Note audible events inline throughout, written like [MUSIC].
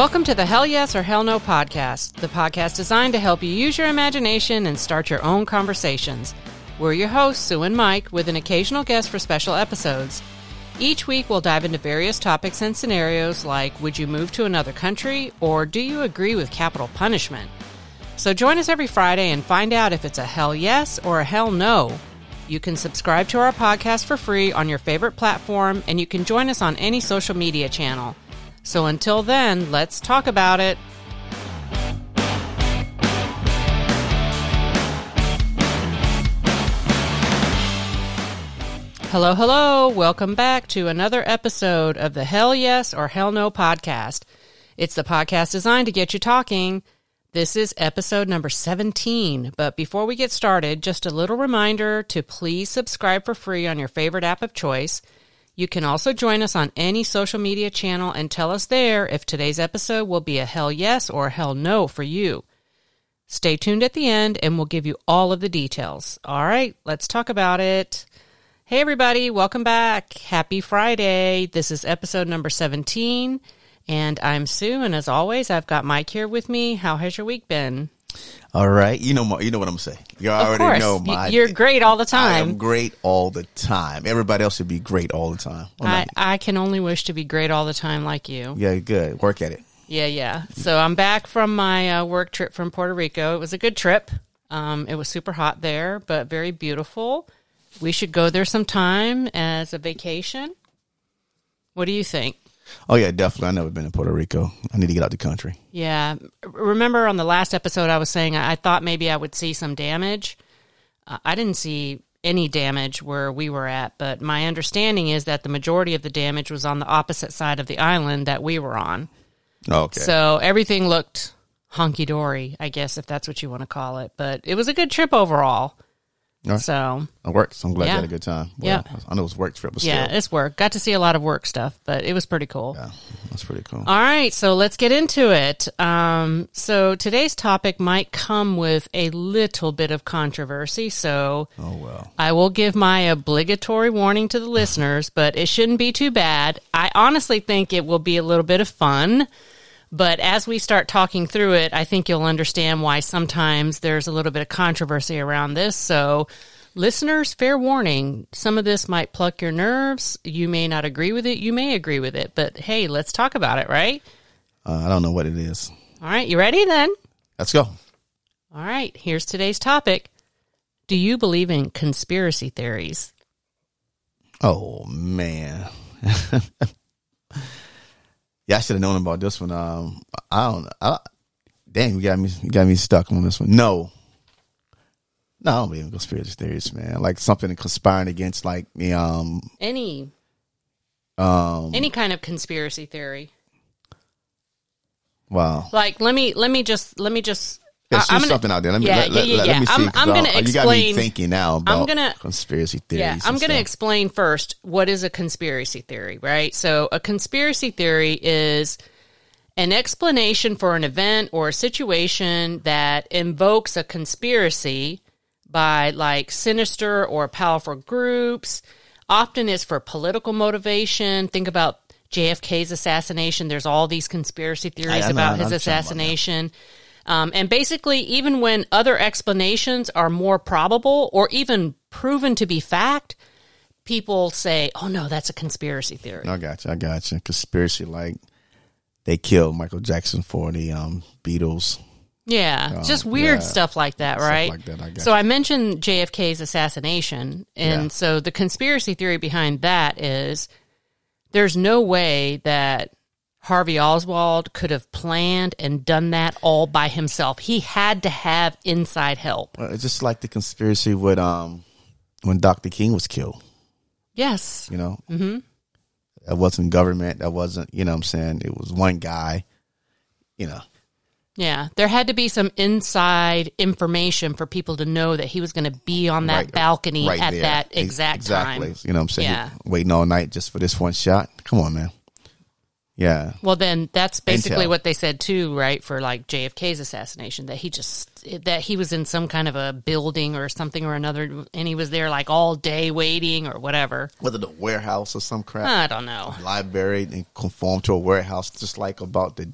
Welcome to the Hell Yes or Hell No podcast, the podcast designed to help you use your imagination and start your own conversations. We're your hosts, Sue and Mike, with an occasional guest for special episodes. Each week, we'll dive into various topics and scenarios like Would you move to another country? or Do you agree with capital punishment? So join us every Friday and find out if it's a hell yes or a hell no. You can subscribe to our podcast for free on your favorite platform, and you can join us on any social media channel. So until then, let's talk about it. Hello, hello. Welcome back to another episode of the Hell Yes or Hell No podcast. It's the podcast designed to get you talking. This is episode number 17. But before we get started, just a little reminder to please subscribe for free on your favorite app of choice. You can also join us on any social media channel and tell us there if today's episode will be a hell yes or a hell no for you. Stay tuned at the end and we'll give you all of the details. All right, let's talk about it. Hey, everybody, welcome back. Happy Friday. This is episode number 17, and I'm Sue. And as always, I've got Mike here with me. How has your week been? All right, you know, my, you know what I'm saying. You already know my. You're great all the time. I am great all the time. Everybody else should be great all the time. I, I can only wish to be great all the time like you. yeah, good. Work at it. Yeah, yeah. So I'm back from my uh, work trip from Puerto Rico. It was a good trip. Um, it was super hot there, but very beautiful. We should go there sometime as a vacation. What do you think? Oh yeah, definitely. I've never been to Puerto Rico. I need to get out the country. Yeah. Remember on the last episode, I was saying I I thought maybe I would see some damage. Uh, I didn't see any damage where we were at, but my understanding is that the majority of the damage was on the opposite side of the island that we were on. Okay. So everything looked honky dory, I guess, if that's what you want to call it. But it was a good trip overall. Right. So it worked. So I'm glad Yeah. you had a good time. Yeah. I know it was work trip, yeah, still, it's work. Got to see a lot of work stuff, but it was pretty cool. yeah, that's pretty cool. All right, so let's get into it. Um, so today's topic might come with a little bit of controversy, so oh well. I will give my obligatory warning to the listeners, but it shouldn't be too bad. I honestly think it will be a little bit of fun. But as we start talking through it, I think you'll understand why sometimes there's a little bit of controversy around this. So, listeners, fair warning some of this might pluck your nerves. You may not agree with it, you may agree with it, but hey, let's talk about it, right? Uh, I don't know what it is. All right, you ready then? Let's go. All right, here's today's topic Do you believe in conspiracy theories? Oh man. [LAUGHS] yeah, I should have known about this one. Um, I don't. I, damn, you got me. You got me stuck on this one. No. No, I don't believe in conspiracy theories, man. Like something conspiring against, like the um Any um. any kind of conspiracy theory. Wow. Like let me let me just let me just I'm just gonna- something out there. Let me yeah, let, yeah, let, yeah, let me see. I'm- I'm 'cause gonna I- You got me explain- thinking now about gonna- conspiracy theories. Yeah, I'm going to explain first what is a conspiracy theory, right? So, a conspiracy theory is an explanation for an event or a situation that invokes a conspiracy by like sinister or powerful groups. Often it's for political motivation. Think about JFK's assassination. There's all these conspiracy theories I know, about his understand about assassination. Um, and basically, even when other explanations are more probable or even proven to be fact, people say, oh no, that's a conspiracy theory. I got you. I got you. Conspiracy, like they killed Michael Jackson for the um Beatles. Yeah, just weird yeah. stuff like that, Stuff right? like that, I so I mentioned JFK's assassination, and Yeah. so the conspiracy theory behind that is there's no way that Harvey Oswald could have planned and done that all by himself. He had to have inside help. Well, it's just like the conspiracy with um when Dr. King was killed. Yes. You know, mm-hmm. that wasn't government. That wasn't. You know, what I'm saying it was one guy. You know, Yeah, there had to be some inside information for people to know that he was going to be on that right- balcony right at there. that exact exactly. time. You know, what I'm saying Yeah. waiting all night just for this one shot. Come on, man. Yeah. Well, then that's basically Intel. what they said too, right? For like JFK's assassination, that he just that he was in some kind of a building or something or another, and he was there like all day waiting or whatever. Whether the warehouse or some crap. I don't know. library and conform to a warehouse, just like about the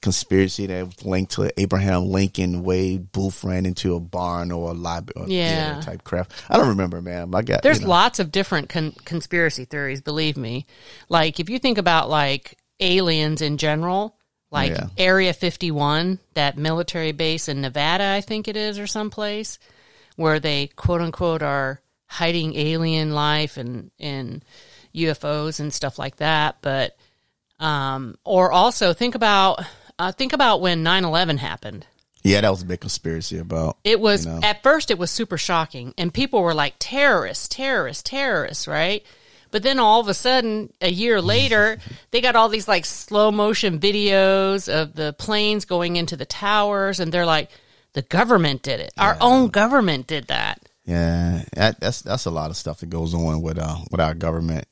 conspiracy that was linked to Abraham Lincoln, Wade Booth ran into a barn or a library Yeah. type crap. I don't remember, man. I got There's you know. lots of different con- conspiracy theories, believe me. Like if you think about like aliens in general, like Yeah. Area 51, that military base in Nevada, I think it is, or someplace where they quote unquote are hiding alien life and and UFOs and stuff like that. But um, or also think about uh, think about when 9/11 happened. Yeah, that was a big conspiracy about. It was You know. at first it was super shocking and people were like terrorists, terrorists, terrorists, right? But then all of a sudden, a year later, they got all these like slow motion videos of the planes going into the towers and they're like the government did it. Our own government did that. Yeah, that, that's that's a lot of stuff that goes on with uh with our government.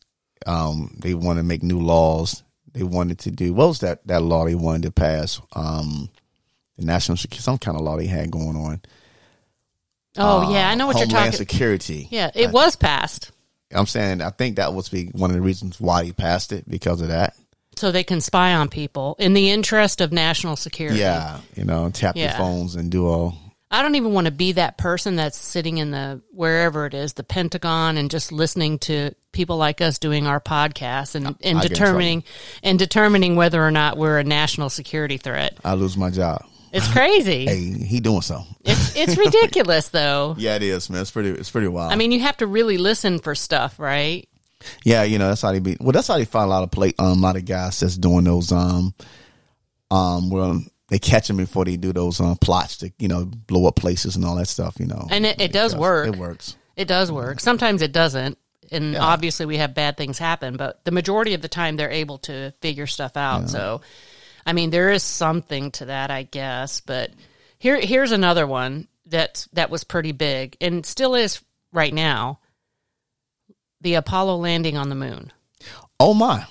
Um, they want to make new laws. They wanted to do what was that that law they wanted to pass? Um, the national some kind of law they had going on. Oh yeah, I know what Homeland you're talking. About security. Yeah, it was passed. I'm saying I think that was be one of the reasons why he passed it because of that. So they can spy on people in the interest of national security. Yeah, you know, tap your phones and do all. I don't even want to be that person that's sitting in the wherever it is, the Pentagon, and just listening to people like us doing our podcasts and, and I determining and determining whether or not we're a national security threat. I lose my job. It's crazy. Hey, he doing something. It's it's [LAUGHS] ridiculous though. Yeah, it is, man. It's pretty. It's pretty wild. I mean, you have to really listen for stuff, right? Yeah, you know that's how they be. Well, that's how they find a lot of play. Um, a lot of guys that's doing those. Um, um, well, they catch them before they do those um plots to you know blow up places and all that stuff. You know, And it- it does work. It works. It does work. Sometimes it doesn't. And obviously we have bad things happen, but the majority of the time they're able to figure stuff out. So I mean there is something to that, I guess. But here here's another one that that was pretty big and still is right now. The Apollo landing on the moon. Oh my!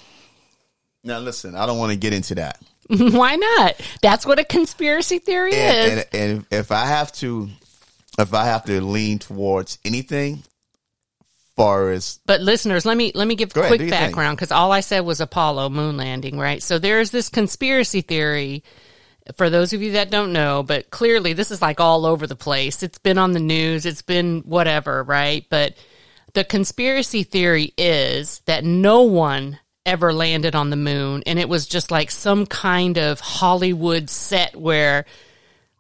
Now listen, I don't want to get into that. [LAUGHS] Why not? That's what a conspiracy theory is. And, and, and if I have to, if I have to lean towards anything, far as But listeners, let me let me give ahead, quick thing. background because all I said was Apollo moon landing, right? So there's this conspiracy theory. For those of you that don't know, but clearly this is like all over the place. It's been on the news. It's been whatever, right? But the conspiracy theory is that no one ever landed on the moon, and it was just like some kind of Hollywood set where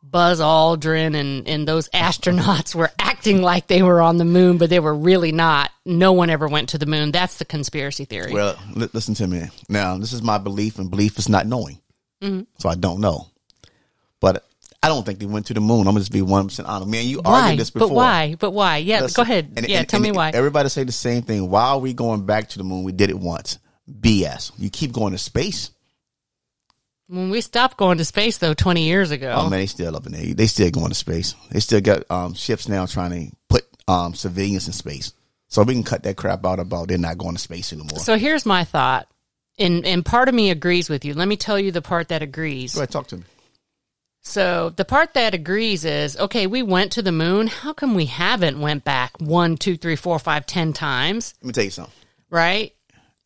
Buzz Aldrin and, and those astronauts were acting like they were on the moon, but they were really not. No one ever went to the moon. That's the conspiracy theory. well, li- listen to me. Now, this is my belief, and belief is not knowing. Mm-hmm. So I don't know, but I don't think they went to the moon. I'm gonna just be one percent honest. Man, you why? argued this before. But why? But why? Yeah, Listen, go ahead. and- yeah, and- tell me and why. Everybody say the same thing. Why are we going back to the moon? We did it once. BS. You keep going to space. When we stopped going to space, though, 20 years ago. Oh man, they still up in there. They still going to space. They still got um, ships now trying to put um, civilians in space. So we can cut that crap out about they're not going to space anymore. so here's my thought. And, and part of me agrees with you. Let me tell you the part that agrees. Go ahead, talk to me. So the part that agrees is okay. We went to the moon. How come we haven't went back one, two, three, four, five, ten times? Let me tell you something. Right?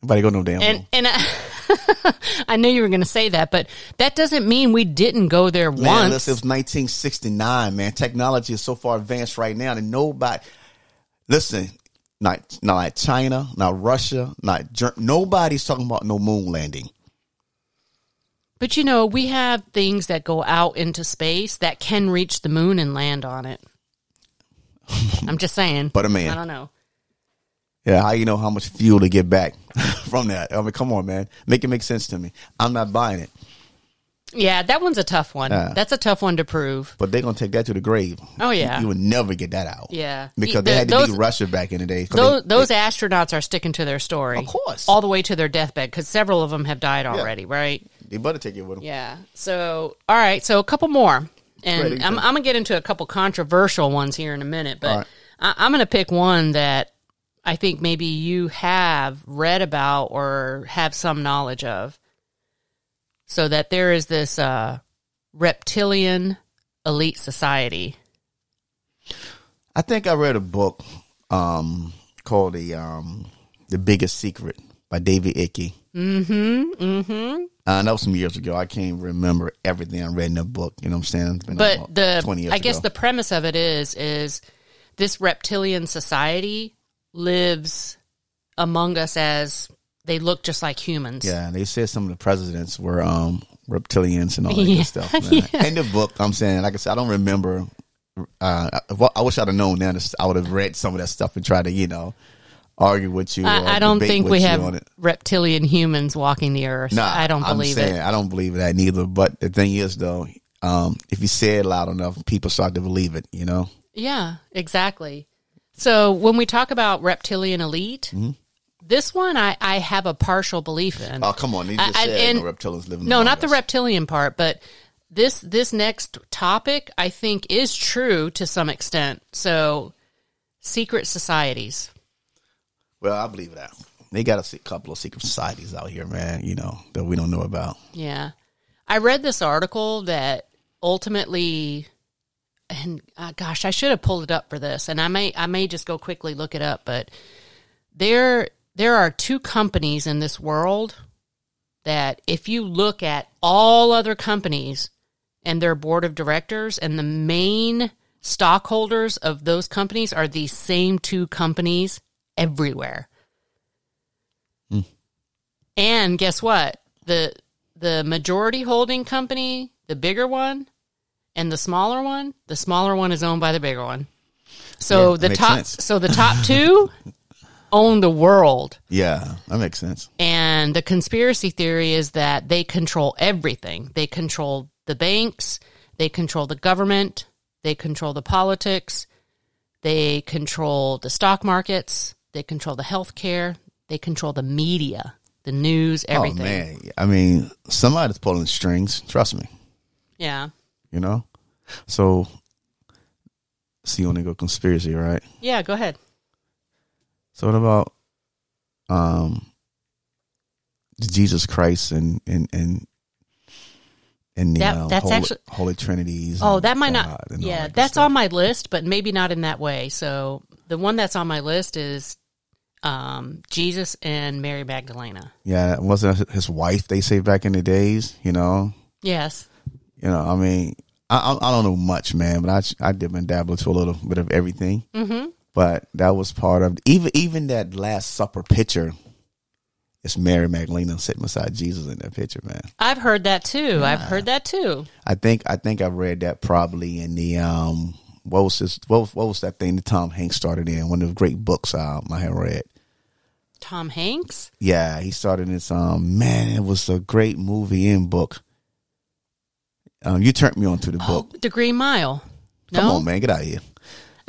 Nobody go no damn And moon. and I, [LAUGHS] [LAUGHS] I knew you were going to say that, but that doesn't mean we didn't go there Man, once. listen, it was 1969, man. Technology is so far advanced right now that nobody, listen, not not like China, not Russia, not nobody's talking about no moon landing. But you know, we have things that go out into space that can reach the moon and land on it. [LAUGHS] I'm just saying. But a man. I don't know. Yeah, how you know how much fuel to get back [LAUGHS] from that? I mean, come on, man, make it make sense to me. I'm not buying it, Yeah, that one's a tough one. Yeah. That's a tough one to prove. but they're gonna take that to the grave. Oh, yeah. you, you would never get that out. Yeah. because The- they had to those- beat Russia back in the day. Those, they- those astronauts are sticking to their story. Of course. All the way to their deathbed because several of them have died already, right? they better take it with them. Yeah. So, all right. So, a couple more. And I'm. I'm going to get into a couple controversial ones here in a minute, but right. I, I'm going to pick one that I think maybe you have read about or have some knowledge of. So that there is this uh, reptilian elite society. I think I read a book um, called the um, the Biggest Secret by David Icke. Mm-hmm. Mm-hmm. Uh, that was some years ago. I can't remember everything I read in the book. You know what I'm saying? It's been But the 20 years I guess ago. the premise of it is is this reptilian society lives among us as they look just like humans. Yeah, and they said some of the presidents were um reptilians and all that Yeah. good stuff. [LAUGHS] Man. In the book, I'm saying, like I said, I don't remember. Uh, I, I wish I'd have known that. I would have read some of that stuff and tried to, you know, argue with you. or I, I don't think we have reptilian humans walking the earth. Nah, I don't I'm believe saying, it. I don't believe that neither. But the thing is, though, um, if you say it loud enough, people start to believe it. You know. Yeah, exactly. So when we talk about reptilian elite, Mm-hmm. this one I, I have a partial belief in. Oh, come on! You just I- said and- no reptilians living. no, not the reptilian part, but this this next topic I think is true to some extent. So secret societies. Well, I believe that they got a couple of secret societies out here, man. You know that we don't know about. Yeah. I read this article that ultimately and uh, gosh, I should have pulled it up for this and I may I may just go quickly look it up, but there there are two companies in this world that if you look at all other companies and their board of directors and the main stockholders of those companies are these same two companies everywhere. And guess what? The the majority holding company, the bigger one, and the smaller one, the smaller one is owned by the bigger one. So Yeah, the top sense. so the top two [LAUGHS] own the world. Yeah, that makes sense. And the conspiracy theory is that they control everything. They control the banks, they control the government, they control the politics, they control the stock markets, they control the healthcare, they control the media, the news, oh, everything. Oh man, I mean, somebody's pulling strings. Trust me. Yeah. You know. So, see, you want to go conspiracy, right? Yeah, go ahead. So, what about um Jesus Christ and and and and the That- uh, that's Holy, actually- Holy Trinities? Oh, that might God not. Yeah, that that's stuff. on my list, but maybe not in that way. So the one that's on my list is um, Jesus and Mary Magdalena. Yeah, wasn't his wife. They say back in the days. You know, Yes. You know. I mean, I I, don't know much, man, but I I dip and dabble to a little bit of everything. Mm-hmm. But that was part of even even that Last Supper picture. It's Mary Magdalene sitting beside Jesus in that picture, man. I've heard that too. I've heard that too. I think I think I read that probably in the um what was this what was, what was that thing that Tom Hanks started in one of the great books um, I had read. Tom Hanks. Yeah, he started this um man, it was a great movie and book. Um, you turned me on to the book. Oh, the Green Mile. No, Come on, man, get out of here. [LAUGHS]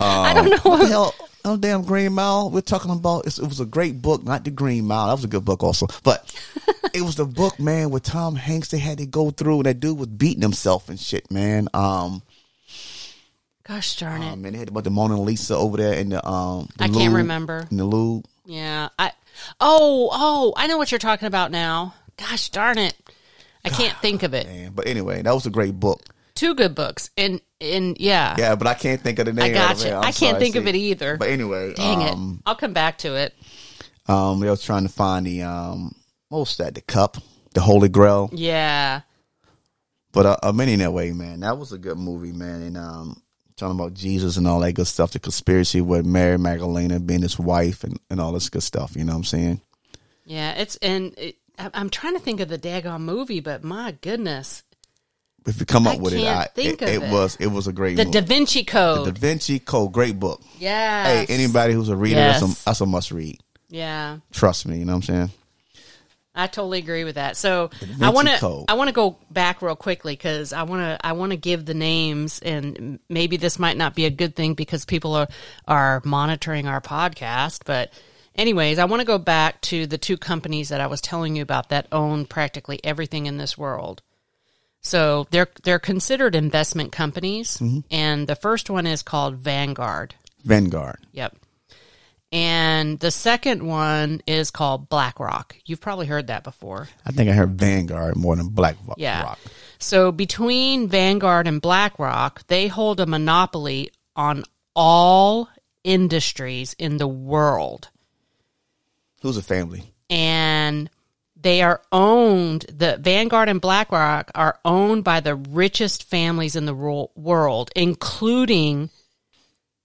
I don't know. What the hell? Oh damn, Green Mile. We're talking about. It's, it was a great book, not the Green Mile. That was a good book also, but [LAUGHS] it was the book, man, with Tom Hanks. They had to go through. and That dude was beating himself and shit, man. Um, Gosh darn it. um and they had about the Mona Lisa over there in the um. The I can't remember. In the Louvre. Yeah. I. Oh, oh, I know what you're talking about now. Gosh darn it. I can't think of it. Man, but anyway, that was a great book. Two good books. And and yeah. Yeah, but I can't think of the name. I got it. you. I'm can't sorry, think of it either. But anyway, Dang um, it. I'll come back to it. um, they was trying to find the um, what was that? The cup, the Holy Grail. Yeah. But uh, uh, many in that way, man. That was a good movie, man. And um, talking about Jesus and all that good stuff, the conspiracy with Mary Magdalena being his wife and, and all this good stuff. You know what I'm saying? Yeah, it's and it, I- I'm trying to think of the daggone movie, but my goodness, If you come up I with it, I, think it, of it it. was it was a great the movie. Da Vinci Code. The Da Vinci Code, great book. yeah. Hey, anybody who's a reader, Yes. that's, a, that's a must read. Yeah, Trust me, you know what I'm saying? I totally agree with that. So I want to I want to go back real quickly because I want to I want to give the names, and maybe this might not be a good thing because people are are monitoring our podcast, but. Anyways, I want to go back to the two companies that I was telling you about that own practically everything in this world. So they're they're considered investment companies, mm-hmm. and the first one is called Vanguard. Vanguard. Yep. And the second one is called BlackRock. You've probably heard that before. I think I heard Vanguard more than BlackRock. Yeah. So between Vanguard and BlackRock, they hold a monopoly on all industries in the world. Who's a family? And they are owned, the Vanguard and BlackRock are owned by the richest families in the world, including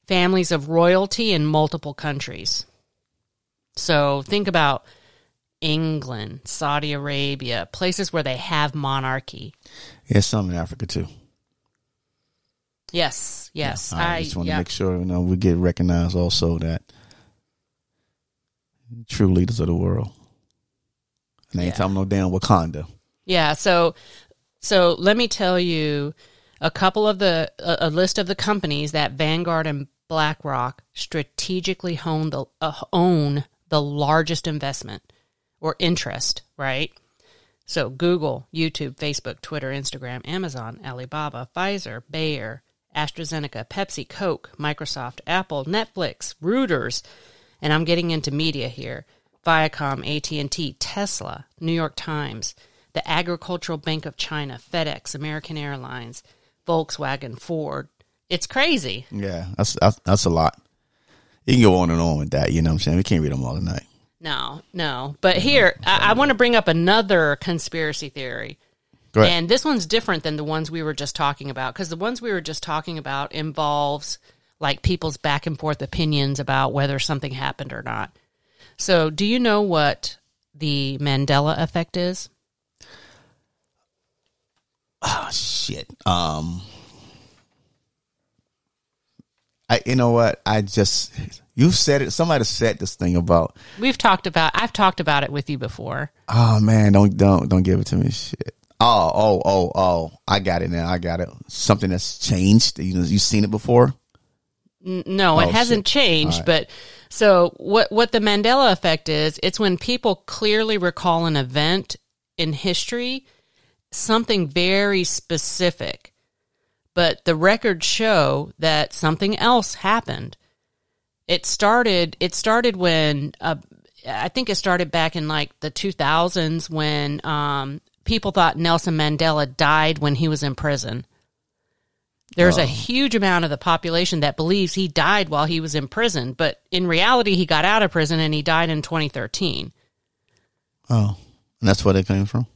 families of royalty in multiple countries. So think about England, Saudi Arabia, places where they have monarchy. Yeah, some in Africa too. Yes, yes. I, just want yeah. to make sure you know we get recognized also that true leaders of the world. And ain't Yeah. talking no damn Wakanda. Yeah, so so let me tell you a couple of the a, a list of the companies that Vanguard and BlackRock strategically own the uh, own the largest investment or interest, right? So Google, YouTube, Facebook, Twitter, Instagram, Amazon, Alibaba, Pfizer, Bayer, AstraZeneca, Pepsi, Coke, Microsoft, Apple, Netflix, Reuters, and I'm getting into media here. Viacom, AT&T, Tesla, New York Times, the Agricultural Bank of China, FedEx, American Airlines, Volkswagen, Ford. It's crazy. Yeah, that's, that's that's a lot. You can go on and on with that. You know what I'm saying? We can't read them all tonight. No, no. But here, I, I want to bring up another conspiracy theory. Go ahead. And this one's different than the ones we were just talking about because the ones we were just talking about involves like people's back and forth opinions about whether something happened or not. So, do you know what the Mandela effect is? Oh shit. Um I you know what? I just you've said it somebody said this thing about We've talked about I've talked about it with you before. oh man, don't don't don't give it to me shit. Oh, oh, oh, oh. I got it now. I got it. Something that's changed. You know, you've seen it before? No, it Oh, hasn't shit. changed, right. but so what what the Mandela effect is, it's when people clearly recall an event in history, something very specific. But the records show that something else happened. It started it started when uh, I think it started back in like the 2000s when um, people thought Nelson Mandela died when he was in prison. There's a oh. huge amount of the population that believes he died while he was in prison, but in reality, he got out of prison and he died in 2013. Oh. And that's where they came from?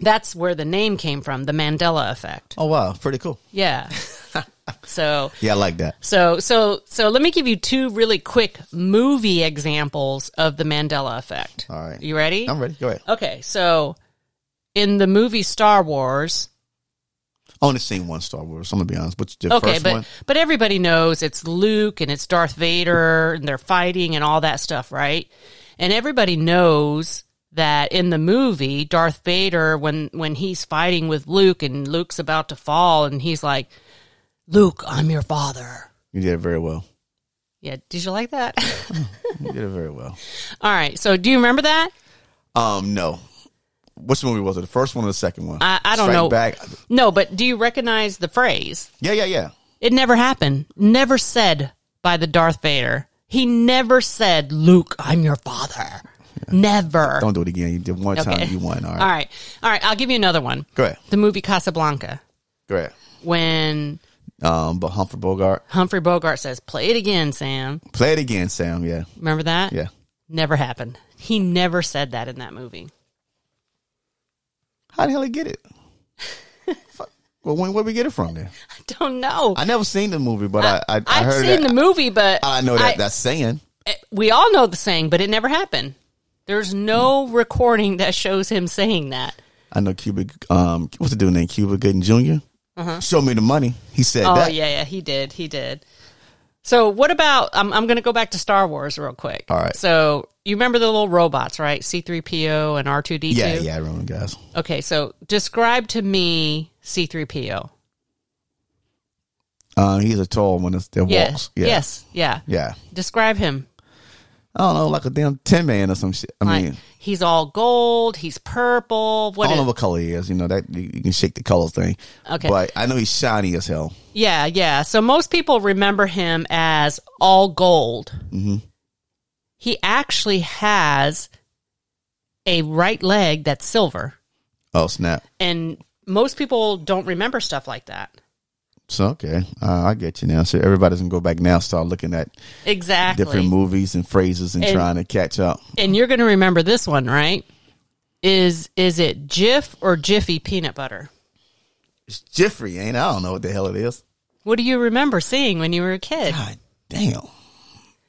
That's where the name came from, the Mandela effect. Oh wow, pretty cool. Yeah. [LAUGHS] so, Yeah, I like that. so, so, so let me give you two really quick movie examples of the Mandela effect. All right. You ready? I'm ready. Go ahead. Okay. So, in the movie Star Wars, I only seen one Star Wars. I'm gonna be honest. What's the Okay, first but one? but everybody knows it's Luke and it's Darth Vader and they're fighting and all that stuff, right? And everybody knows that in the movie, Darth Vader when when he's fighting with Luke and Luke's about to fall and he's like, "Luke, I'm your father." You did it very well. Yeah, did you like that? [LAUGHS] You did it very well. all right. So, do you remember that? Um, no. Which movie was it? The first one or the second one? I- I don't Strike know. Back. No, but do you recognize the phrase? Yeah, yeah, yeah. It never happened. Never said by the Darth Vader. He never said, "Luke, I'm your father." Never. Don't do it again. You did one time. You won. All right. All right. All right. I'll give you another one. Go ahead. The movie Casablanca. Go ahead. When Um, but Humphrey Bogart. Humphrey Bogart says, play it again, Sam. Play it again, Sam. Yeah. Remember that? Yeah. Never happened. He never said that in that movie. How the hell he get it? [LAUGHS] Well, when where we get it from then? I don't know. I never seen the movie, but I I, I I've heard seen that. the movie, but I know that I- that's saying. we all know the saying, but it never happened. There's no recording that shows him saying that. I know Cuba. Um, what's the dude named Cuba Gooding junior Show me the money. He said Uh-huh. Oh that. yeah, yeah, he did. He did. So what about? I'm I'm going to go back to Star Wars real quick. All right. So you remember the little robots, right? C3PO and R2D2. Yeah, yeah, I remember, guys. Okay, so describe to me C3PO. Uh, he's a tall one that that Yeah. walks. Yeah. Yes. Yeah. Yeah. Describe him. I don't know, like a damn tin man or some shit. I Like mean, he's all gold. He's purple. What? I don't is- know what color he is. You know that you, you can shake the color thing. Okay. But I know he's shiny as hell. Yeah, yeah. So most people remember him as all gold. Mm-hmm. he actually has a right leg that's silver. Oh snap! And most people don't remember stuff like that. So okay, uh, I get you now. So everybody's gonna go back now, start looking at Exactly. different movies and phrases and, And- trying to catch up. and you're to remember this one, right? Is is it Jif or Jiffy peanut butter? It's Jiffy, ain't it? I don't know what the hell it is. What do you remember seeing when you were a kid? God damn.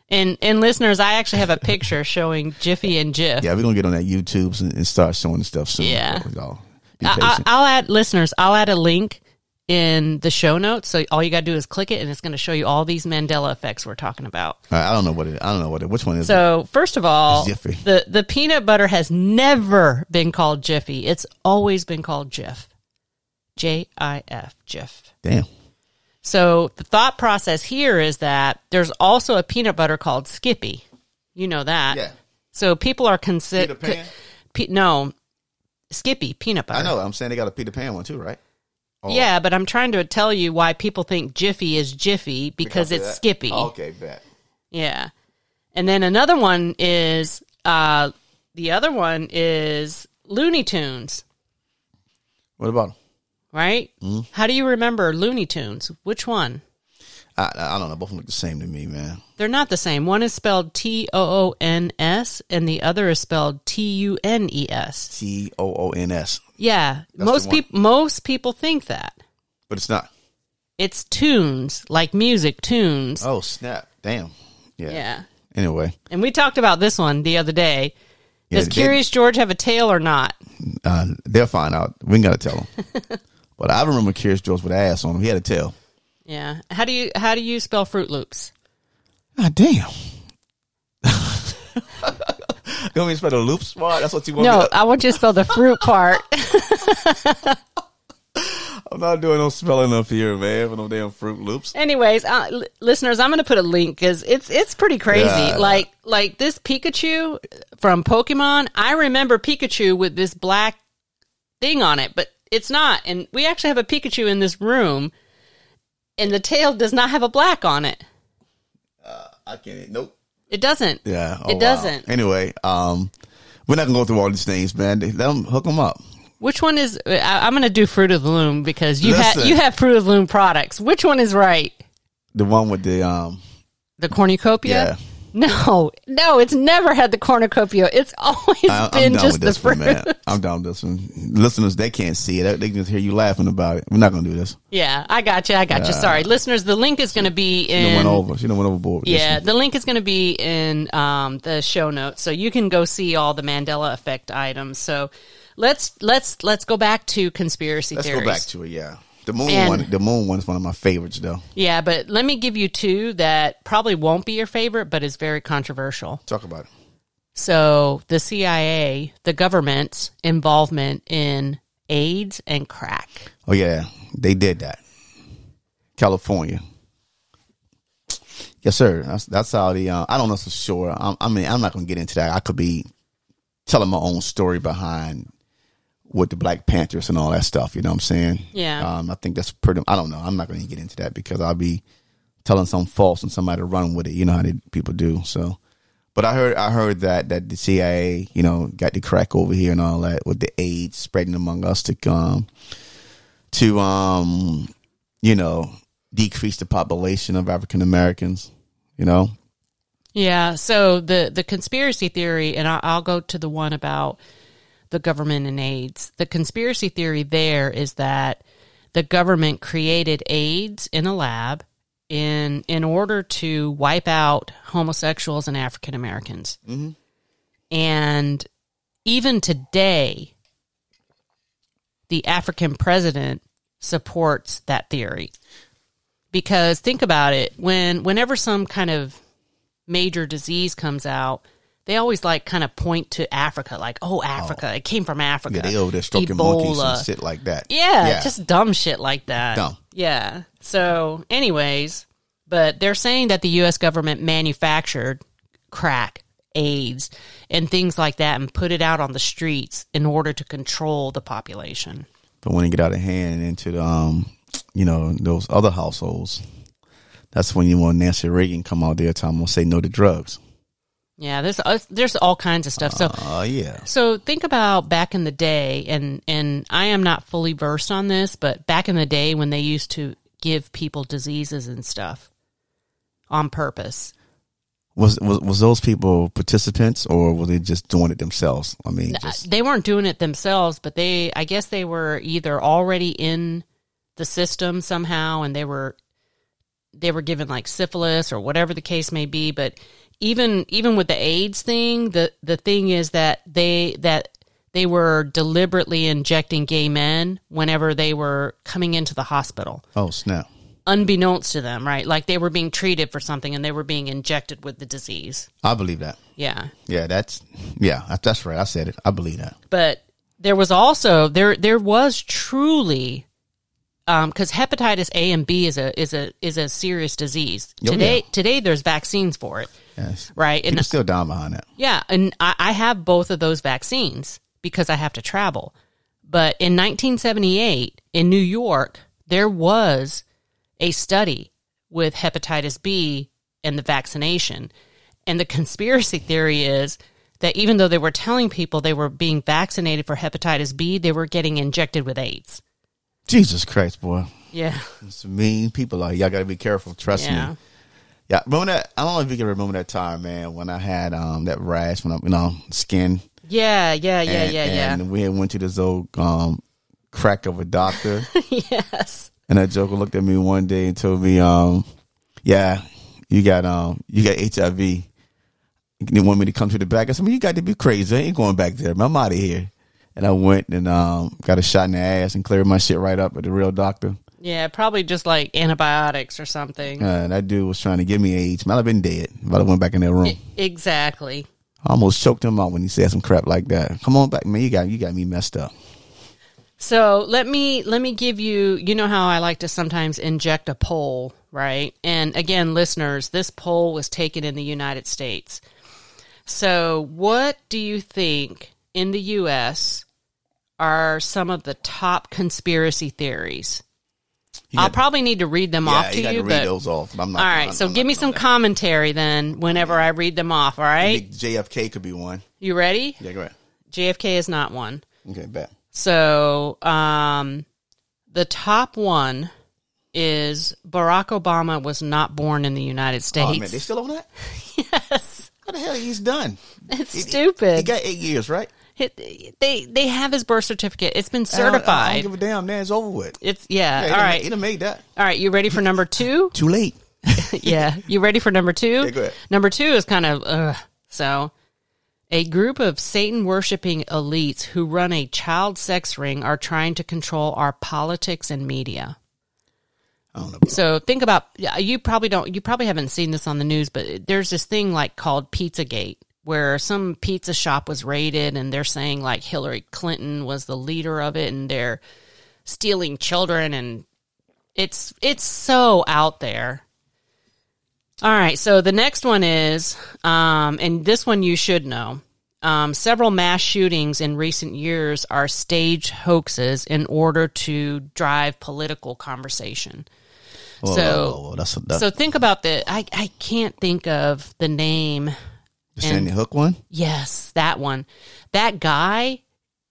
And and listeners, I actually have a picture showing Jiffy and Jif. Yeah, we're gonna get on that YouTube and, and start showing the stuff soon. Yeah. I. I, will add listeners. I'll add a link in the show notes, so all you got to do is click it, and it's going to show you all these Mandela effects we're talking about. I don't know what it. I don't know what it. Which one is it? So first of all, [LAUGHS] Jiffy. the the peanut butter has never been called Jiffy. It's always been called Jif. J I F Jif. Damn. So the thought process here is that there's also a peanut butter called Skippy. You know that. Yeah. So people are considered. Peter Pan? Pe- no, Skippy peanut butter. I know. I'm saying they got a Peter Pan one too, right? Oh, Yeah, but I'm trying to tell you why people think Jiffy is Jiffy because, of it's. Skippy. Oh, okay, bet. Yeah. And then another one is uh the other one is Looney Tunes, What about? right? Mm-hmm. How do you remember Looney Tunes? Which one? I, I don't know. Both of them look the same to me, man. They're not the same. One is spelled T O O N S and the other is spelled T U N E S. T O O N S, Yeah. the most one. people most people think that. but it's not. It's tunes, like music tunes. Oh snap! Damn. Yeah. Yeah. Anyway, And we talked about this one the other day. Yeah, Does they- Curious George have a tail or not? uh, they'll find out. We ain't gotta tell them. [LAUGHS] but I remember Curious George with an ass on him. He had a tail. Yeah. How do you how do you spell Froot Loops? God damn. [LAUGHS] you want me to spell the loops spot? That's what you want me No, to I want you to spell the fruit part. [LAUGHS] [LAUGHS] I'm not doing no spelling up here, man, for no damn Froot Loops. Anyways, uh, li- listeners, I'm going to put a link because it's it's pretty crazy. Yeah. Like like this Pikachu from Pokemon. I remember Pikachu with this black thing on it, but it's not. And we actually have a Pikachu in this room, and the tail does not have a black on it. Uh, I can't. Nope. It doesn't. Yeah, oh, it wow. doesn't. Anyway, um, we're not gonna go through all these names, man. Let them hook them up. Which one is? I, I'm going to do Fruit of the Loom because you have you have Fruit of the Loom products. Which one is right? The one with the um, The cornucopia? Yeah. No, no, it's never had the cornucopia. It's always I, been just the this one, fruit. I'm done with this one. Listeners, they can't see it. They can just hear you laughing about it. We're not gonna do this. Yeah, I got you. I got you. Sorry, listeners. The link is going to be She done went in. over. She done went overboard. Yeah, the link is going to be in um, the show notes, so you can go see all the Mandela effect items. So let's let's let's go back to conspiracy. Let's theories. go back to it. Yeah, the moon And- one. The moon one's one of my favorites, though. Yeah, but let me give you two that probably won't be your favorite, but is very controversial. Talk about it. So the CIA, the government's involvement in AIDS and crack. Oh yeah, they did that. California. Yes, sir. That's that's how the. Uh, I don't know for sure. I, I mean, I'm not going to get into that. I could be telling my own story behind with the Black Panthers and all that stuff. You know what I'm saying? Yeah. Um, I think that's pretty. I don't know. I'm not going to get into that because I'll be telling some false and somebody to run with it. You know how they, people do. So, but I heard I heard that that the CIA, you know, got the crack over here and all that with the AIDS spreading among us to um to um you know decrease the population of African Americans. You know, Yeah. So the the conspiracy theory, and I'll, I'll go to the one about the government and AIDS. The conspiracy theory there is that the government created AIDS in a lab in in order to wipe out homosexuals and African Americans. Mm-hmm. And even today, the African president supports that theory because think about it when whenever some kind of major disease comes out they always like kind of point to africa like oh africa it came from africa yeah, they over there stroking monkeys Ebola. and shit like that. yeah, just dumb shit like that Dumb. yeah so anyways but they're saying that the us government manufactured crack aids and things like that and put it out on the streets in order to control the population But when it get out of hand into the, um, you know, those other households, that's when you want Nancy Reagan come out there time to say no to drugs. Yeah, there's uh, there's all kinds of stuff. So Oh yeah. so think about back in the day, and and I am not fully versed on this, but back in the day when they used to give people diseases and stuff on purpose. Was, was was those people participants or were they just doing it themselves? I mean, just They weren't doing it themselves, but they I guess they were either already in the system somehow, and they were they were given like syphilis or whatever the case may be. But even even with the AIDS thing, the the thing is that they that they were deliberately injecting gay men whenever they were coming into the hospital, oh snap. unbeknownst to them, right? Like they were being treated for something and they were being injected with the disease. I believe that. Yeah. Yeah, that's yeah, that's right. I said it. I believe that. but there was also there there was truly Um, because hepatitis A and B is a is a is a serious disease. Oh, today yeah. today there's vaccines for it, Yes. right? And People still down behind it. yeah, and I, I have both of those vaccines because I have to travel. But in 1978 in New York, there was a study with hepatitis B and the vaccination. And the conspiracy theory is that even though they were telling people they were being vaccinated for hepatitis B, they were getting injected with AIDS. Jesus Christ, boy. Yeah. Some mean people are. Y'all got to be careful. Trust Yeah. me. Yeah, remember that? I don't know if you can remember that time, man, when I had um that rash when I, you know, skin. Yeah, yeah, yeah, and, yeah, And we had went to this old um crack of a doctor, [LAUGHS] yes. and that joker looked at me one day and told me, um, yeah, you got um you got HIV. You want me to come to the back. I said, well, you got to be crazy. I ain't going back there. man. I'm out of here. And I went and um got a shot in the ass and cleared my shit right up at the real doctor. Yeah, probably just like antibiotics or something. Uh, that dude was trying to give me AIDS. Man, I'd have been dead if I went back in that room. Exactly. I almost choked him out when he said some crap like that. Come on back, man. You got you got me messed up. So let me let me give you you know how I like to sometimes inject a poll, right? And again, listeners, this poll was taken in the United States. So what do you think in the US are some of the top conspiracy theories? You I'll probably need to read them off to you you, to read but those off. I'm not. all right. I'm- so I'm give me some that. commentary then whenever I read them off. All right, JFK could be one. you ready? Yeah, go ahead. JFK is not one. Okay, bet. So, um, the top one is Barack Obama was not born in the United States. Oh man, they still on that? [LAUGHS] yes, What the hell? He's done. it's He- he- stupid. He got eight years, right? They they have his birth certificate. It's been I don't- I don't certified. give a damn. Man, it's over with. It's yeah. Yeah, all right, made that. all right. You ready for number two? [LAUGHS] Too late. [LAUGHS] yeah. You ready for number two? Yeah. Number two is kind of uh, so. A group of Satan worshiping elites who run a child sex ring are trying to control our politics and media. I don't know. So think about you probably don't you probably haven't seen this on the news, but there's this thing like called Pizzagate where some pizza shop was raided and they're saying like Hillary Clinton was the leader of it and they're stealing children and it's it's so out there. All right, so the next one is um and this one you should know. Um, several mass shootings in recent years are staged hoaxes in order to drive political conversation. Whoa, so- whoa, whoa, So think about the I, I can't think of the name. The Sandy Hook one. Yes, that one. That guy,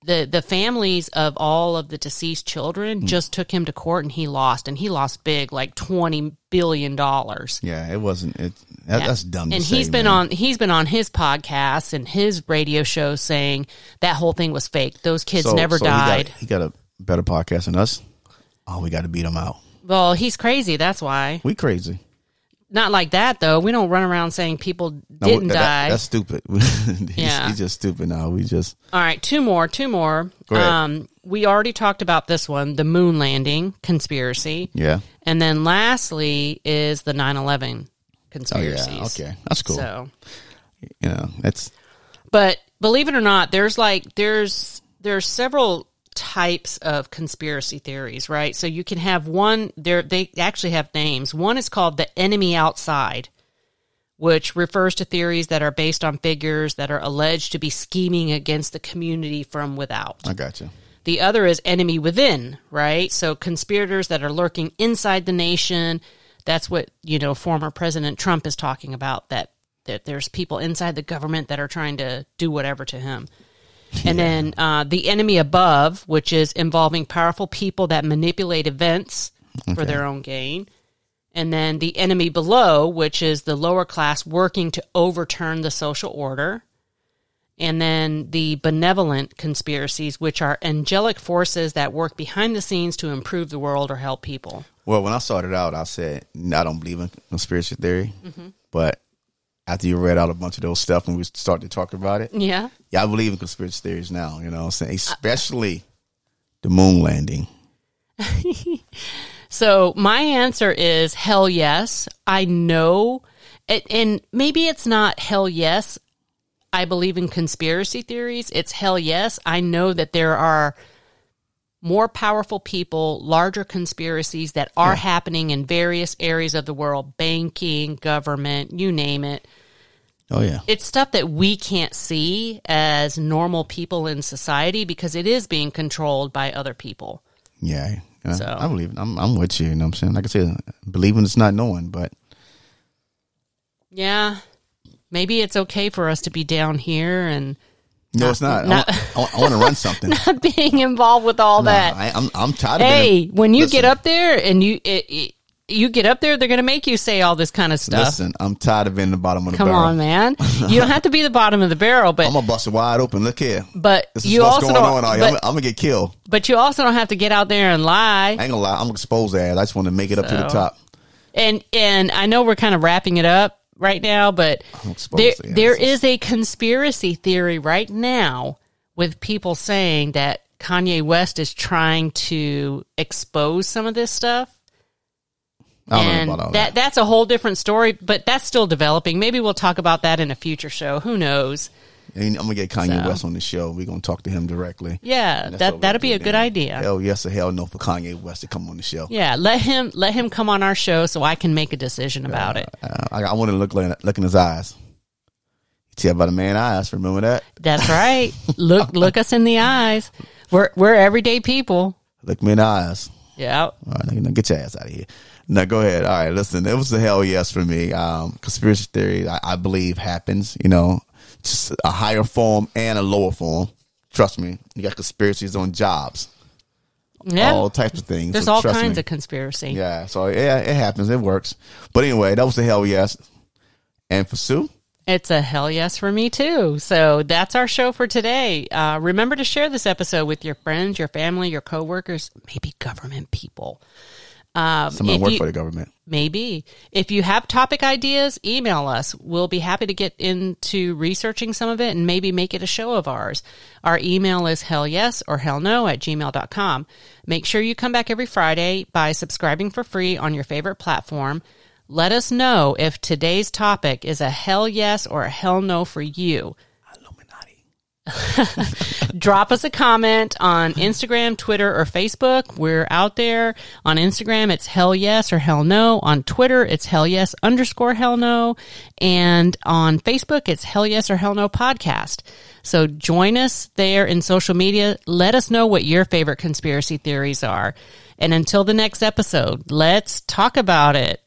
the the families of all of the deceased children Hmm. just took him to court and he lost and he lost big, like 20 billion dollars. Yeah, it wasn't. It that, that's dumb. To And say, he's been man. on he's been on his podcasts and his radio show saying that whole thing was fake. Those kids So- never so he got- died. He got, a better podcast than us. Oh, we got to beat him out. well, he's crazy, that's why. We crazy. Not like that though. We don't run around saying people didn't that- that- die. that's stupid. [LAUGHS] he's, Yeah. he's just stupid now. We just All right, two more, two more. Um, we already talked about this one, the moon landing conspiracy. yeah. And then lastly is the 9/11 Oh yeah. Okay, that's cool. So, you know, that's but believe it or not, there's like there's there's several types of conspiracy theories, right? So you can have one there they actually have names. One is called the enemy outside, which refers to theories that are based on figures that are alleged to be scheming against the community from without. I got you. The other is enemy within, right? So conspirators that are lurking inside the nation. That's what, you know, former President Trump is talking about that that there's people inside the government that are trying to do whatever to him. And then uh, the enemy above, which is involving powerful people that manipulate events for their own gain. And then the enemy below, which is the lower class working to overturn the social order. And then the benevolent conspiracies, which are angelic forces that work behind the scenes to improve the world or help people. Well, when I started out, I said I don't believe in conspiracy theory, Mm-hmm. but after you read out a bunch of those stuff and we started to talk about it, Yeah. yeah, I believe in conspiracy theories now. You know, what I'm saying especially the moon landing. [LAUGHS] So my answer is hell yes. I know, and, and maybe it's not hell yes. I believe in conspiracy theories. It's hell yes. I know that there are more powerful people, larger conspiracies that are happening in various areas of the world, banking, government, you name it. Oh yeah, It's stuff that we can't see as normal people in society because it is being controlled by other people. yeah. yeah. So- I believe. I'm, I'm with you. You know what I'm saying? Like I said, believing is not knowing, but Yeah. Maybe it's okay for us to be down here and no, it's not. not- I, want, I want to run something. [LAUGHS] not being involved with all Nah, that. I, I'm I'm tired of hey, being. when you listen, get up there and you it, it, you get up there, they're going to make you say all this kind of stuff. Listen, I'm tired of being the bottom of the Come barrel. Come on, man. [LAUGHS] You don't have to be the bottom of the barrel, but I'm gonna bust it wide open. Look here. but This is you what's also going don't. on here. I'm, I'm gonna get killed. but you also don't have to get out there and lie. I ain't gonna lie. I'm gonna expose that. I just want to make it up to the top. And and I know we're kind of wrapping it up right now, but there the there is a conspiracy theory right now with people saying that Kanye West is trying to expose some of this stuff. And know about all that that. that's a whole different story, but that's still developing. Maybe we'll talk about that in a future show. Who knows? And I'm gonna get Kanye So. West on the show. We're gonna talk to him directly. Yeah, that that'd be a do good then. idea. Hell yes or hell no for Kanye West to come on the show. Yeah, let him let him come on our show so I can make a decision about it. Uh, I, I want to look like, look in his eyes. You tell about a man eyes. Remember that? That's [LAUGHS] right. look look us in the eyes. We're we're everyday people. Look me in the eyes. Yeah. All right, now, get your ass out of here. Now go ahead. All right, listen. It was a hell yes for me. Um, conspiracy theory, I, I believe happens. You know, a higher form and a lower form. Trust me. You got conspiracies on jobs, Yeah. all types of things. There's So all kinds me. of conspiracy. Yeah. So yeah, it happens. It works. But anyway, that was a hell yes. And for Sue, It's a hell yes for me too. So that's our show for today. Uh, remember to share this episode with your friends, your family, your coworkers, maybe government people. Um, someone work you- for the government. Maybe. If you have topic ideas, email us. We'll be happy to get into researching some of it and maybe make it a show of ours. Our email is hell yes or hell no at gmail.com. Make sure you come back every Friday by subscribing for free on your favorite platform. Let us know if today's topic is a hell yes or a hell no for you. [LAUGHS] Drop us a comment on Instagram, Twitter, or Facebook. We're out there. On Instagram, it's hell yes or hell no. On Twitter, it's hell yes underscore hell no. And on Facebook, it's hell yes or hell no podcast. So join us there in social media. Let us know what your favorite conspiracy theories are. And until the next episode, let's talk about it.